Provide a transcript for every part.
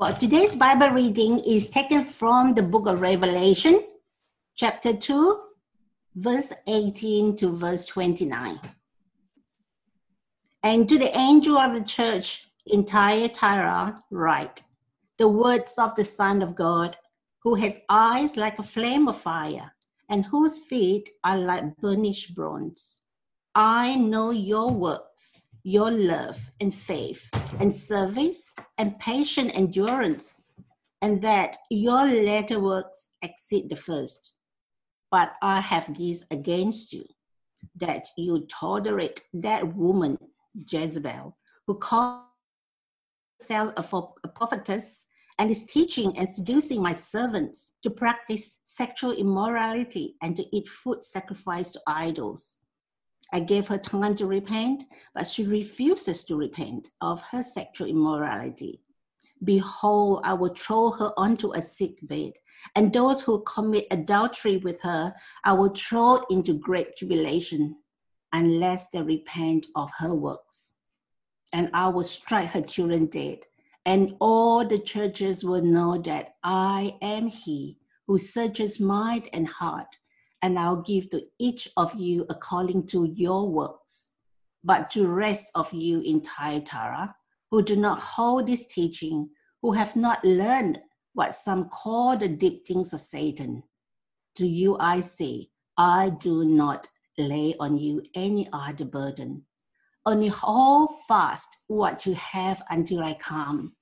Well, today's Bible reading is taken from the book of Revelation, chapter 2, verse 18 to verse 29. And to the angel of the church in Thyatira, write the words of the Son of God, who has eyes like a flame of fire, and whose feet are like burnished bronze. I know your works your love and faith and service and patient endurance, and that your latter works exceed the first. But I have this against you, that you tolerate that woman, Jezebel, who calls herself a prophetess and is teaching and seducing my servants to practice sexual immorality and to eat food sacrificed to idols. I gave her time to repent, but she refuses to repent of her sexual immorality. Behold, I will throw her onto a sick bed, and those who commit adultery with her I will throw into great tribulation, unless they repent of her works. And I will strike her children dead, and all the churches will know that I am he who searches mind and heart and I'll give to each of you according to your works. But to rest of you in Thyatira, who do not hold this teaching, who have not learned what some call the deep things of Satan, to you I say, I do not lay on you any other burden. Only hold fast what you have until I come.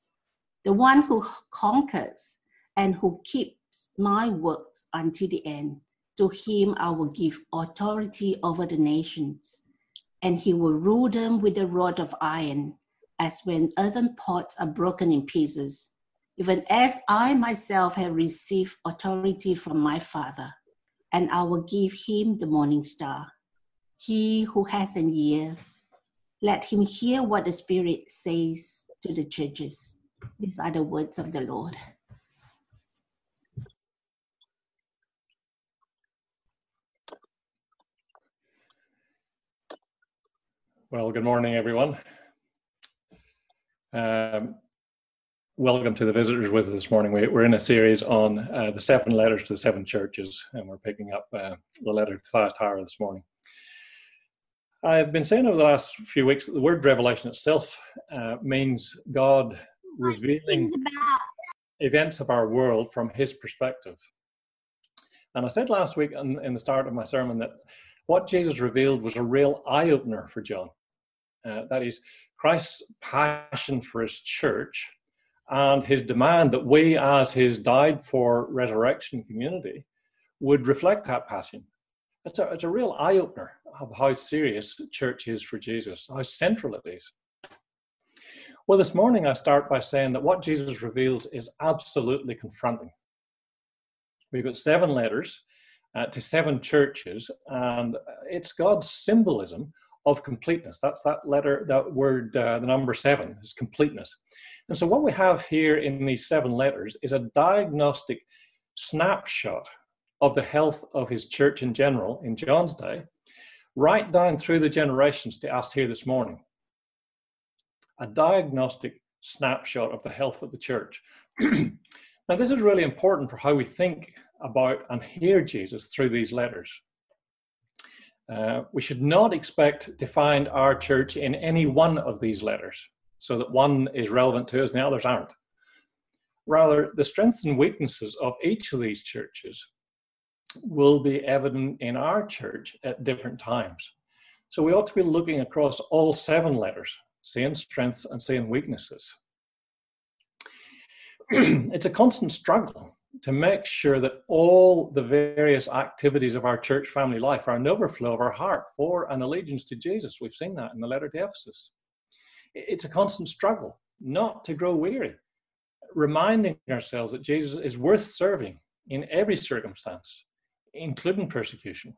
The one who conquers and who keeps my works until the end to him I will give authority over the nations, and he will rule them with a rod of iron, as when earthen pots are broken in pieces, even as I myself have received authority from my Father, and I will give him the morning star. He who has an ear, let him hear what the Spirit says to the churches. These are the words of the Lord. Well, good morning, everyone. Um, welcome to the visitors with us this morning. We, are in a series on uh, the seven letters to the seven churches, and we're picking up uh, the letter to Thyatira this morning. I've been saying over the last few weeks that the word revelation itself uh, means God revealing events of our world from His perspective. And I said last week in, in the start of my sermon that what Jesus revealed was a real eye opener for John. Uh, that is, Christ's passion for his church and his demand that we, as his died for resurrection community, would reflect that passion. It's a, it's a real eye opener of how serious church is for Jesus, how central it is. Well, this morning I start by saying that what Jesus reveals is absolutely confronting. We've got seven letters uh, to seven churches, and it's God's symbolism of completeness. That's that letter, that word, uh, the number seven is completeness. And so, what we have here in these seven letters is a diagnostic snapshot of the health of his church in general in John's day, right down through the generations to us here this morning. A diagnostic snapshot of the health of the church. now, this is really important for how we think about and hear Jesus through these letters. Uh, we should not expect to find our church in any one of these letters, so that one is relevant to us and the others aren't. Rather, the strengths and weaknesses of each of these churches will be evident in our church at different times. So we ought to be looking across all seven letters, seeing strengths and seeing weaknesses. it's a constant struggle to make sure that all the various activities of our church family life are an overflow of our heart for an allegiance to Jesus. We've seen that in the letter to Ephesus. It's a constant struggle not to grow weary, reminding ourselves that Jesus is worth serving in every circumstance, including persecution.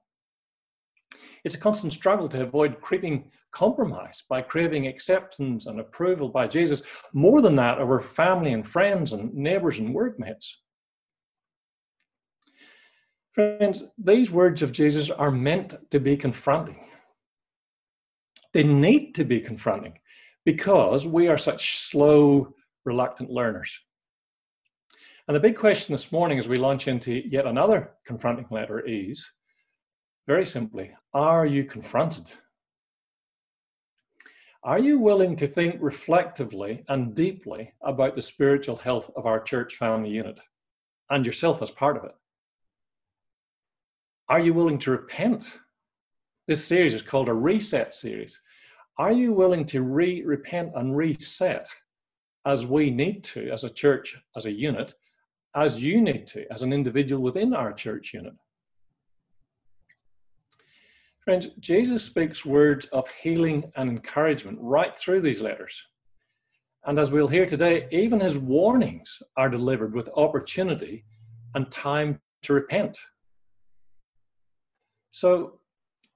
It's a constant struggle to avoid creeping compromise by craving acceptance and approval by Jesus, more than that of our family and friends and neighbors and workmates. Friends, these words of Jesus are meant to be confronting. They need to be confronting because we are such slow, reluctant learners. And the big question this morning as we launch into yet another confronting letter is very simply, are you confronted? Are you willing to think reflectively and deeply about the spiritual health of our church family unit and yourself as part of it? Are you willing to repent? This series is called a reset series. Are you willing to re repent and reset as we need to, as a church, as a unit, as you need to, as an individual within our church unit? Friends, Jesus speaks words of healing and encouragement right through these letters. And as we'll hear today, even his warnings are delivered with opportunity and time to repent. So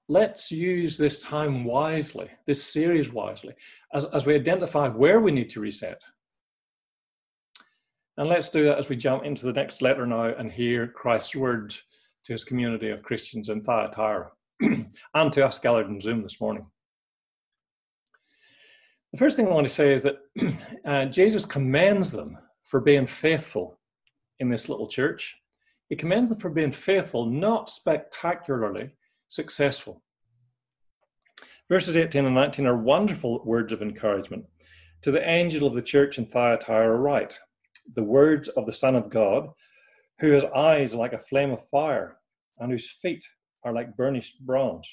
let's use this time wisely, this series wisely, as, as we identify where we need to reset. And let's do that as we jump into the next letter now and hear Christ's word to his community of Christians in Thyatira and to us gathered in Zoom this morning. The first thing I want to say is that uh, Jesus commends them for being faithful in this little church. He commends them for being faithful, not spectacularly successful. Verses 18 and 19 are wonderful words of encouragement. To the angel of the church in Thyatira, write the words of the Son of God, who has eyes like a flame of fire and whose feet are like burnished bronze.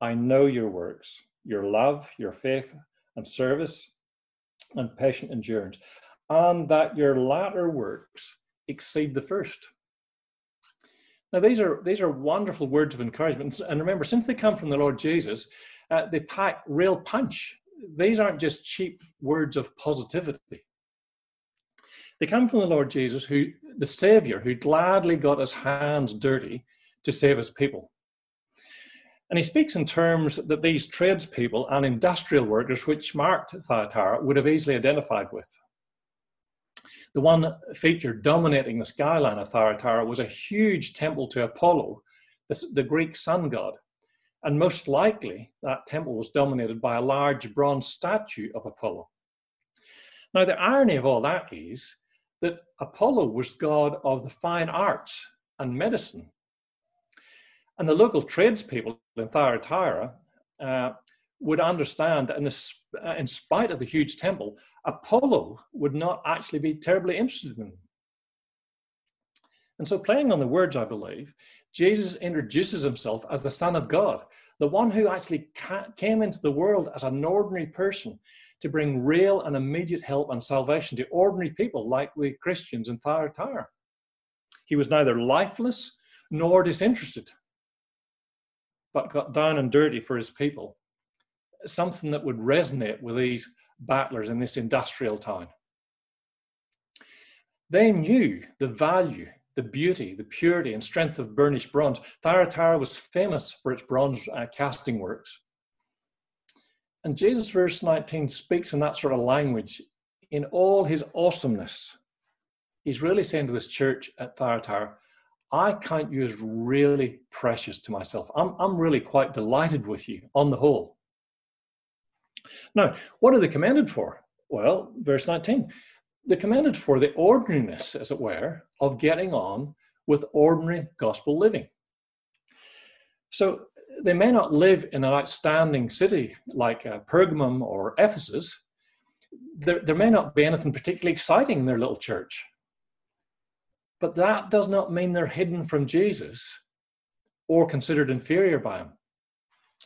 I know your works, your love, your faith and service, and patient endurance, and that your latter works exceed the first. Now, these are these are wonderful words of encouragement, and remember, since they come from the Lord Jesus, uh, they pack real punch. These aren't just cheap words of positivity. They come from the Lord Jesus, who the Savior, who gladly got his hands dirty to save his people. And he speaks in terms that these tradespeople and industrial workers, which marked Thyatira, would have easily identified with. The one feature dominating the skyline of Thyatira was a huge temple to Apollo, the Greek sun god. And most likely, that temple was dominated by a large bronze statue of Apollo. Now, the irony of all that is that Apollo was god of the fine arts and medicine. And the local tradespeople in Thyatira uh, would understand that in, this, uh, in spite of the huge temple, Apollo would not actually be terribly interested in them. And so, playing on the words, I believe, Jesus introduces himself as the Son of God, the one who actually came into the world as an ordinary person to bring real and immediate help and salvation to ordinary people like the Christians in Thyatira. He was neither lifeless nor disinterested, but got down and dirty for his people something that would resonate with these battlers in this industrial town. They knew the value, the beauty, the purity, and strength of burnished bronze. Thyatira was famous for its bronze uh, casting works. And Jesus, verse 19, speaks in that sort of language in all his awesomeness. He's really saying to this church at Thyatira, I count you as really precious to myself. I'm, I'm really quite delighted with you on the whole. Now, what are they commended for? Well, verse 19. They're commended for the ordinariness, as it were, of getting on with ordinary gospel living. So they may not live in an outstanding city like uh, Pergamum or Ephesus. There, there may not be anything particularly exciting in their little church. But that does not mean they're hidden from Jesus or considered inferior by him.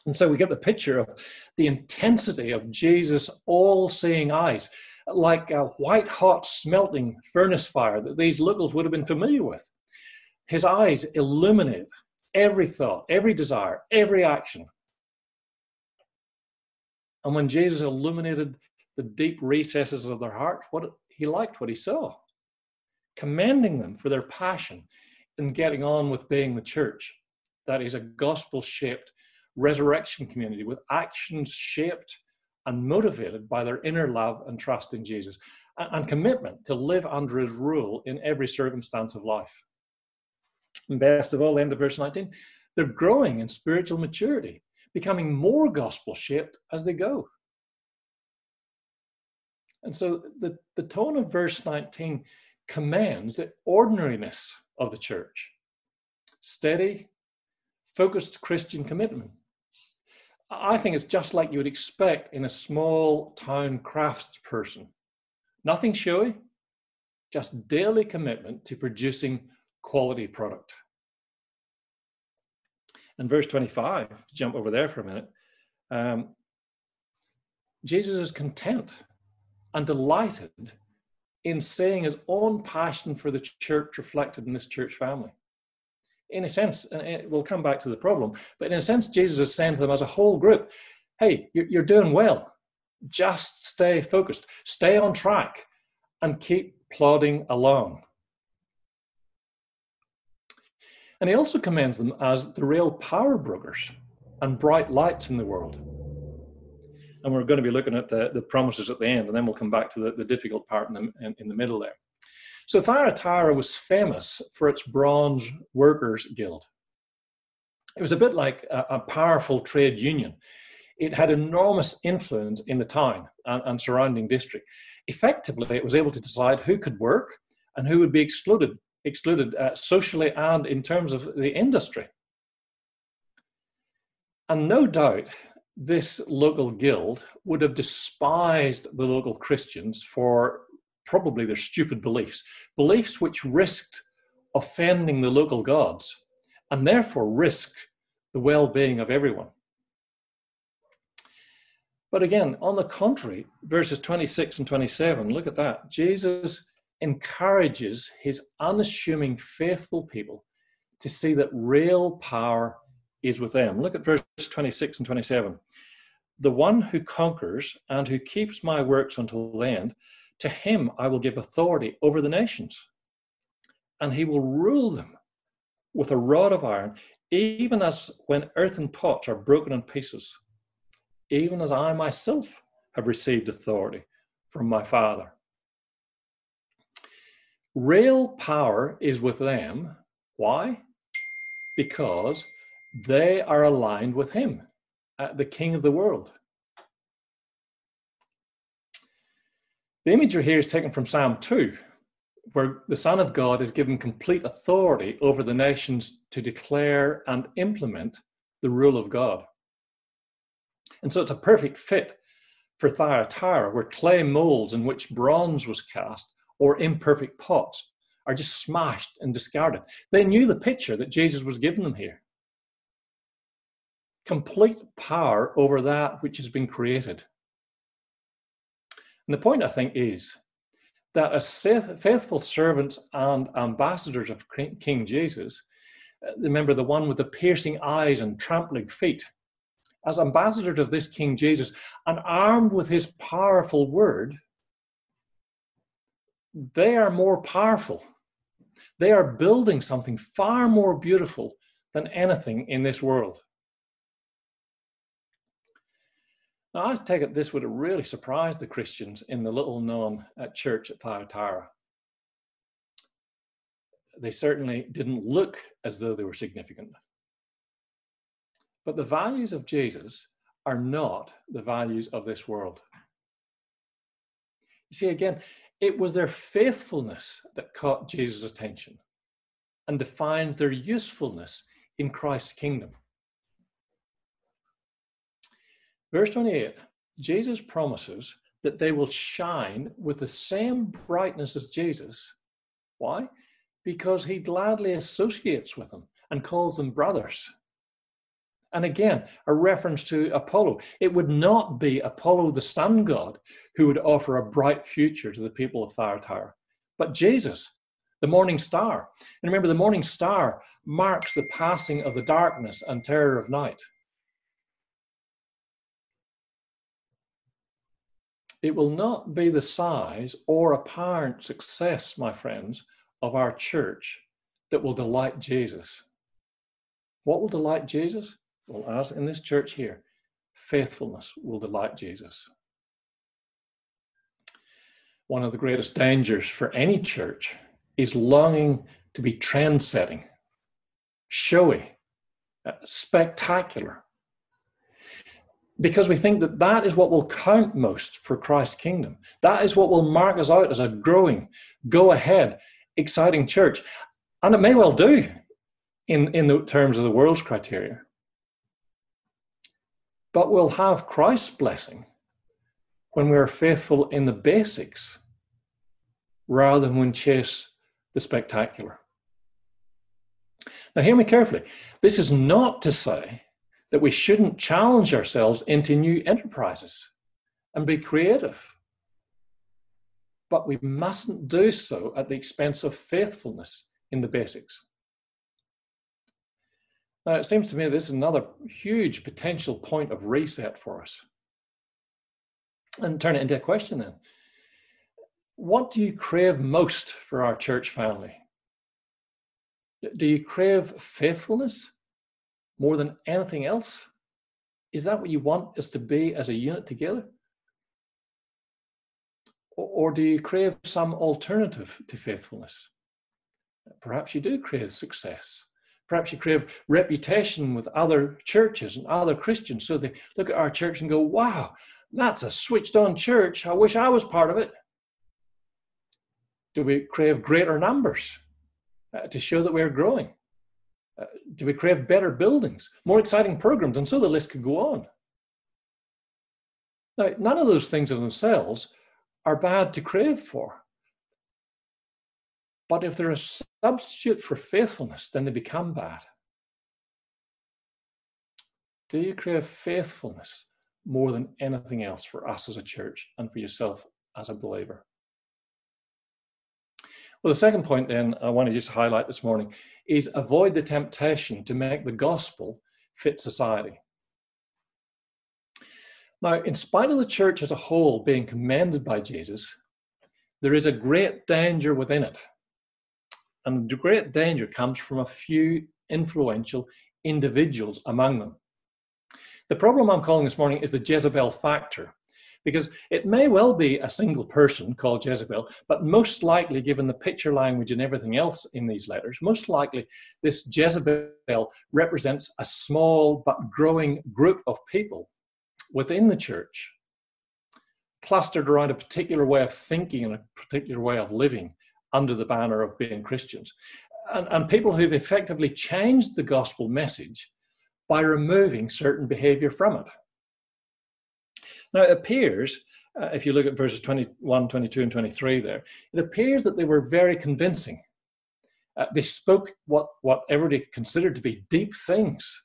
And so we get the picture of the intensity of Jesus' all seeing eyes, like a white hot smelting furnace fire that these locals would have been familiar with. His eyes illuminate every thought, every desire, every action. And when Jesus illuminated the deep recesses of their heart, what he liked what he saw, commending them for their passion in getting on with being the church. That is a gospel shaped resurrection community with actions shaped and motivated by their inner love and trust in Jesus and commitment to live under his rule in every circumstance of life. And best of all, end of verse 19, they're growing in spiritual maturity, becoming more gospel shaped as they go. And so the, the tone of verse 19 commands the ordinariness of the church steady, focused Christian commitment. I think it's just like you would expect in a small town craftsperson. Nothing showy, just daily commitment to producing quality product. And verse 25, jump over there for a minute. Um, Jesus is content and delighted in seeing his own passion for the church reflected in this church family. In a sense, and we'll come back to the problem, but in a sense, Jesus is saying to them as a whole group, hey, you're doing well. Just stay focused, stay on track, and keep plodding along. And he also commends them as the real power brokers and bright lights in the world. And we're going to be looking at the, the promises at the end, and then we'll come back to the, the difficult part in the, in, in the middle there. So Thyatira was famous for its bronze workers guild. It was a bit like a, a powerful trade union. It had enormous influence in the town and, and surrounding district. Effectively, it was able to decide who could work and who would be excluded, excluded uh, socially and in terms of the industry. And no doubt, this local guild would have despised the local Christians for probably their stupid beliefs, beliefs which risked offending the local gods and therefore risked the well being of everyone. But again, on the contrary, verses 26 and 27, look at that. Jesus encourages his unassuming, faithful people to see that real power is with them. Look at verse 26 and 27. The one who conquers and who keeps my works until the end, to him I will give authority over the nations, and he will rule them with a rod of iron, even as when earthen pots are broken in pieces, even as I myself have received authority from my Father. Real power is with them. Why? Because they are aligned with him, uh, the king of the world. The imagery here is taken from Psalm 2, where the Son of God is given complete authority over the nations to declare and implement the rule of God. And so it's a perfect fit for Thyatira, where clay molds in which bronze was cast or imperfect pots are just smashed and discarded. They knew the picture that Jesus was giving them here complete power over that which has been created. And the point, I think, is that as faithful servants and ambassadors of King Jesus, uh, remember the one with the piercing eyes and trampling feet, as ambassadors of this King Jesus, and armed with his powerful word, they are more powerful. They are building something far more beautiful than anything in this world. Now, I take it this would have really surprised the Christians in the little known uh, church at Thyatira. They certainly didn't look as though they were significant. But the values of Jesus are not the values of this world. You see, again, it was their faithfulness that caught Jesus' attention and defines their usefulness in Christ's kingdom. Verse 28 Jesus promises that they will shine with the same brightness as Jesus. Why? Because he gladly associates with them and calls them brothers. And again, a reference to Apollo. It would not be Apollo, the sun god, who would offer a bright future to the people of Thyatira, but Jesus, the morning star. And remember, the morning star marks the passing of the darkness and terror of night. It will not be the size or apparent success, my friends, of our church that will delight Jesus. What will delight Jesus? Well, as in this church here, faithfulness will delight Jesus. One of the greatest dangers for any church is longing to be trend setting, showy, uh, spectacular. Because we think that that is what will count most for Christ's kingdom. That is what will mark us out as a growing, go ahead, exciting church. And it may well do in, in the terms of the world's criteria. But we'll have Christ's blessing when we are faithful in the basics rather than when we chase the spectacular. Now, hear me carefully. This is not to say that we shouldn't challenge ourselves into new enterprises and be creative. But we mustn't do so at the expense of faithfulness in the basics. Now, it seems to me this is another huge potential point of reset for us. And turn it into a question then. What do you crave most for our church family? Do you crave faithfulness more than anything else? Is that what you want us to be as a unit together? Or, do you crave some alternative to faithfulness? Perhaps you do crave success. Perhaps you crave reputation with other churches and other Christians. So they look at our church and go, wow, that's a switched on church. I wish I was part of it. Do we crave greater numbers uh, to show that we're growing? Uh, do we crave better buildings, more exciting programs? And so the list could go on. Now, none of those things in themselves are bad to crave for. But if they're a substitute for faithfulness, then they become bad. Do you crave faithfulness more than anything else for us as a church and for yourself as a believer? Well, the second point then I want to just highlight this morning is avoid the temptation to make the gospel fit society. Now, in spite of the church as a whole being commended by Jesus, there is a great danger within it. And the great danger comes from a few influential individuals among them. The problem I'm calling this morning is the Jezebel factor because it may well be a single person called Jezebel, but most likely, given the picture language and everything else in these letters, most likely this Jezebel represents a small but growing group of people within the church, clustered around a particular way of thinking and a particular way of living under the banner of being Christians. And, and people who've effectively changed the gospel message by removing certain behavior from it. Now, it appears, uh, if you look at verses 21, 22, and 23 there, it appears that they were very convincing. Uh, they spoke what, what everybody considered to be deep things,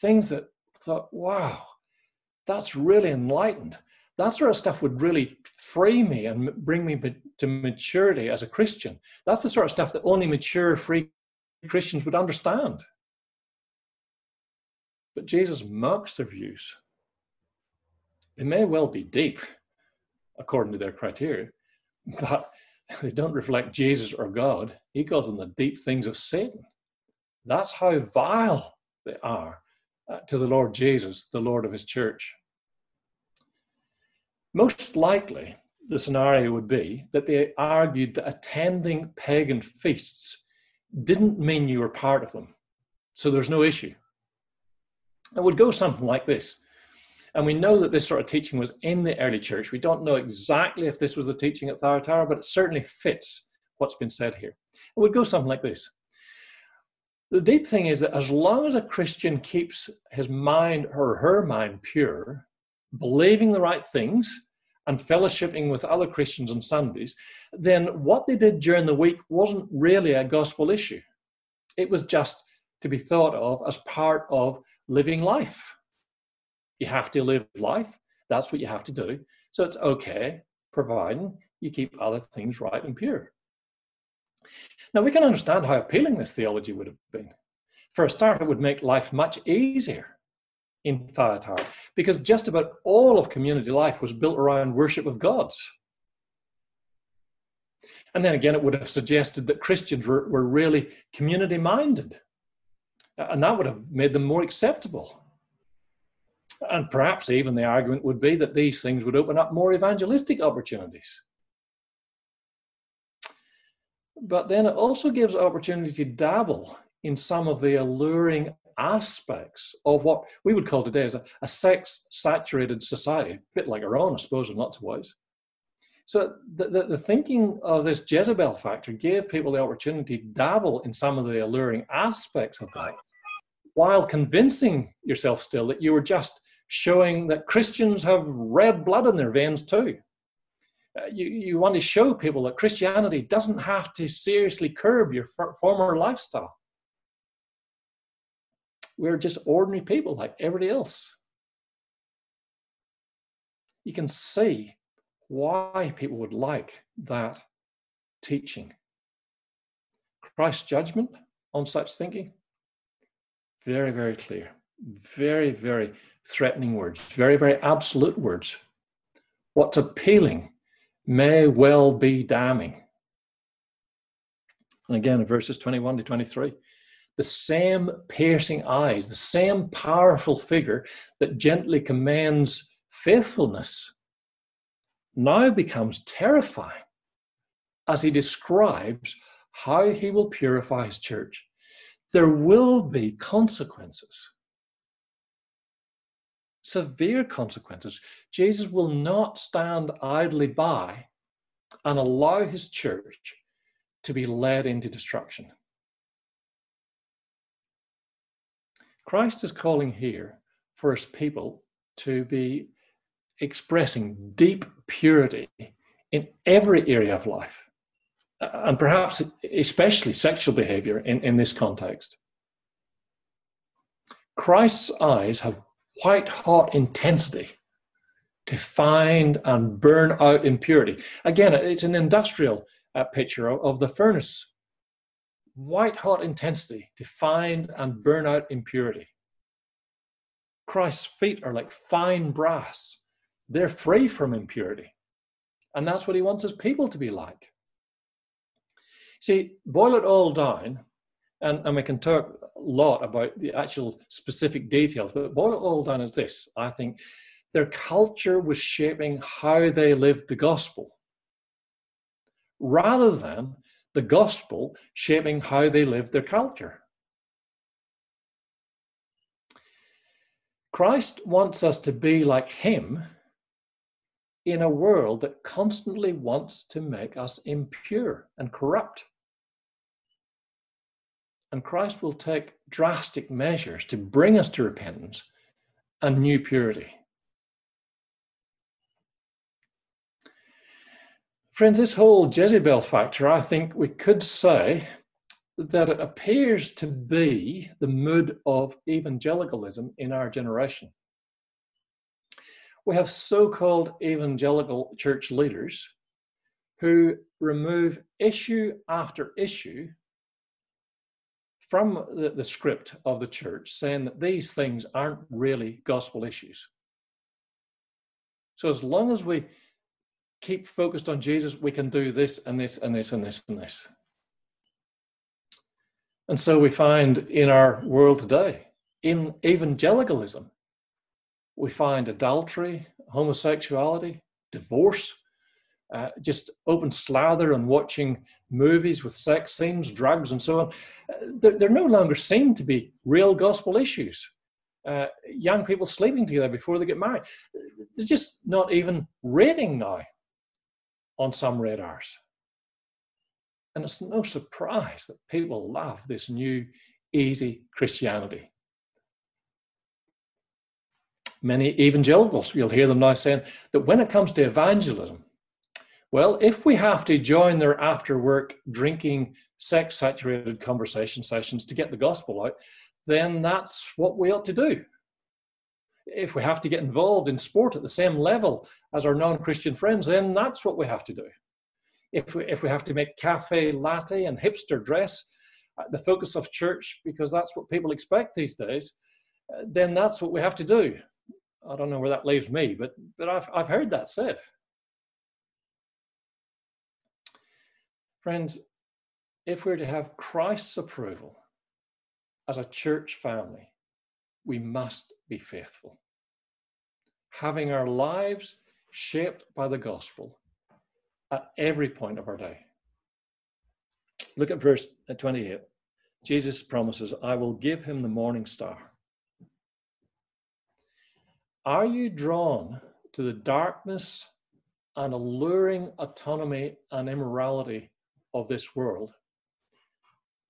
things that thought, wow, that's really enlightened. That sort of stuff would really free me and bring me to maturity as a Christian. That's the sort of stuff that only mature, free Christians would understand. But Jesus mocks their views. They may well be deep, according to their criteria, but they don't reflect Jesus or God. He calls them the deep things of Satan. That's how vile they are uh, to the Lord Jesus, the Lord of his church. Most likely, the scenario would be that they argued that attending pagan feasts didn't mean you were part of them. So there's no issue. It would go something like this and we know that this sort of teaching was in the early church. We don't know exactly if this was the teaching at Thyatira, but it certainly fits what's been said here. It would go something like this. The deep thing is that as long as a Christian keeps his mind or her mind pure, believing the right things, and fellowshipping with other Christians on Sundays, then what they did during the week wasn't really a gospel issue. It was just to be thought of as part of living life. You have to live life. That's what you have to do. So it's okay, providing you keep other things right and pure. Now, we can understand how appealing this theology would have been. For a start, it would make life much easier in Thyatira because just about all of community life was built around worship of gods. And then again, it would have suggested that Christians were, were really community minded. And that would have made them more acceptable. And perhaps even the argument would be that these things would open up more evangelistic opportunities. But then it also gives opportunity to dabble in some of the alluring aspects of what we would call today as a, a sex saturated society, a bit like our own, I suppose, in lots of ways. So the, the, the, thinking of this Jezebel factor gave people the opportunity to dabble in some of the alluring aspects of that, while convincing yourself still that you were just showing that Christians have red blood in their veins too. Uh, you, you want to show people that Christianity doesn't have to seriously curb your former lifestyle. We're just ordinary people like everybody else. You can see why people would like that teaching. Christ's judgment on such thinking, very, very clear. Very, very threatening words, very, very absolute words. What's appealing may well be damning. And again, in verses 21 to 23, the same piercing eyes, the same powerful figure that gently commands faithfulness now becomes terrifying as he describes how he will purify his church. There will be consequences, severe consequences. Jesus will not stand idly by and allow his church to be led into destruction. Christ is calling here for his people to be expressing deep purity in every area of life, uh, and perhaps especially sexual behavior in, in this context. Christ's eyes have white hot intensity to find and burn out impurity. Again, it's an industrial uh, picture of, of the furnace. White hot intensity to find and burn out impurity. Christ's feet are like fine brass they're free from impurity. And that's what he wants his people to be like. See, boil it all down, and, and we can talk a lot about the actual specific details, but what it all down is this I think their culture was shaping how they lived the gospel rather than the gospel shaping how they lived their culture. Christ wants us to be like him in a world that constantly wants to make us impure and corrupt. And Christ will take drastic measures to bring us to repentance and new purity. Friends, this whole Jezebel factor, I think we could say that it appears to be the mood of evangelicalism in our generation we have so called evangelical church leaders who remove issue after issue from the, the, script of the church, saying that these things aren't really gospel issues. So, as long as we keep focused on Jesus, we can do this and this and this and this and this. And so we find in our world today, in evangelicalism, we find adultery, homosexuality, divorce, uh, just open slather and watching movies with sex scenes, drugs, and so on. Uh, they're, they're, no longer seen to be real gospel issues. Uh, young people sleeping together before they get married. They're just not even rating now on some radars. And it's no surprise that people love this new, easy Christianity many evangelicals, you'll hear them now saying that when it comes to evangelism, well, if we have to join their after work drinking, sex saturated conversation sessions to get the gospel out, then that's what we ought to do. If we have to get involved in sport at the same level as our non Christian friends, then that's what we have to do. If we, if we have to make cafe latte and hipster dress uh, the focus of church because that's what people expect these days, uh, then that's what we have to do. I don't know where that leaves me, but but I've I've heard that said. Friends, if we're to have Christ's approval as a church family, we must be faithful. Having our lives shaped by the gospel at every point of our day. Look at verse 28. Jesus promises, I will give him the morning star. Are you drawn to the darkness and alluring autonomy and immorality of this world?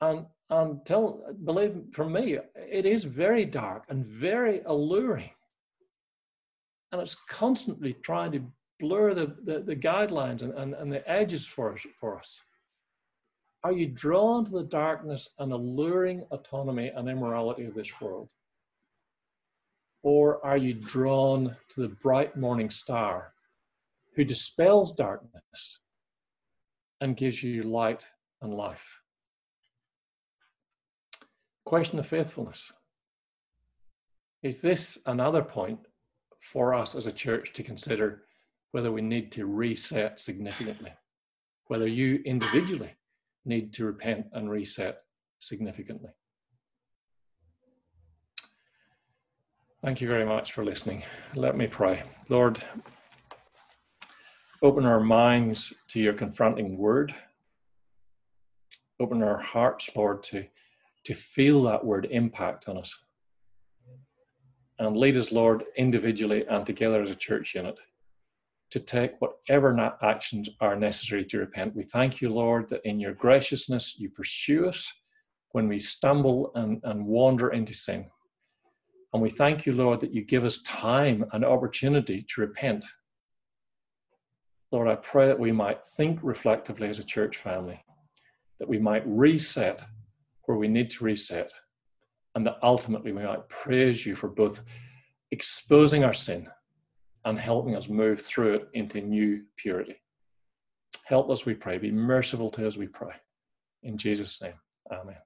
And, and tell, believe for me, it is very dark and very alluring. And it's constantly trying to blur the, the, the guidelines and, and, and the edges for us, for us. Are you drawn to the darkness and alluring autonomy and immorality of this world? Or are you drawn to the bright morning star who dispels darkness and gives you light and life? Question of faithfulness. Is this another point for us as a church to consider whether we need to reset significantly? Whether you individually need to repent and reset significantly. Thank you very much for listening. Let me pray. Lord, open our minds to your confronting word. Open our hearts, Lord, to, to feel that word impact on us. And lead us, Lord, individually and together as a church unit to take whatever actions are necessary to repent. We thank you, Lord, that in your graciousness you pursue us when we stumble and, and wander into sin. And we thank you, Lord, that you give us time and opportunity to repent. Lord, I pray that we might think reflectively as a church family, that we might reset where we need to reset, and that ultimately we might praise you for both exposing our sin and helping us move through it into new purity. Help us, we pray. Be merciful to us, we pray. In Jesus' name, amen.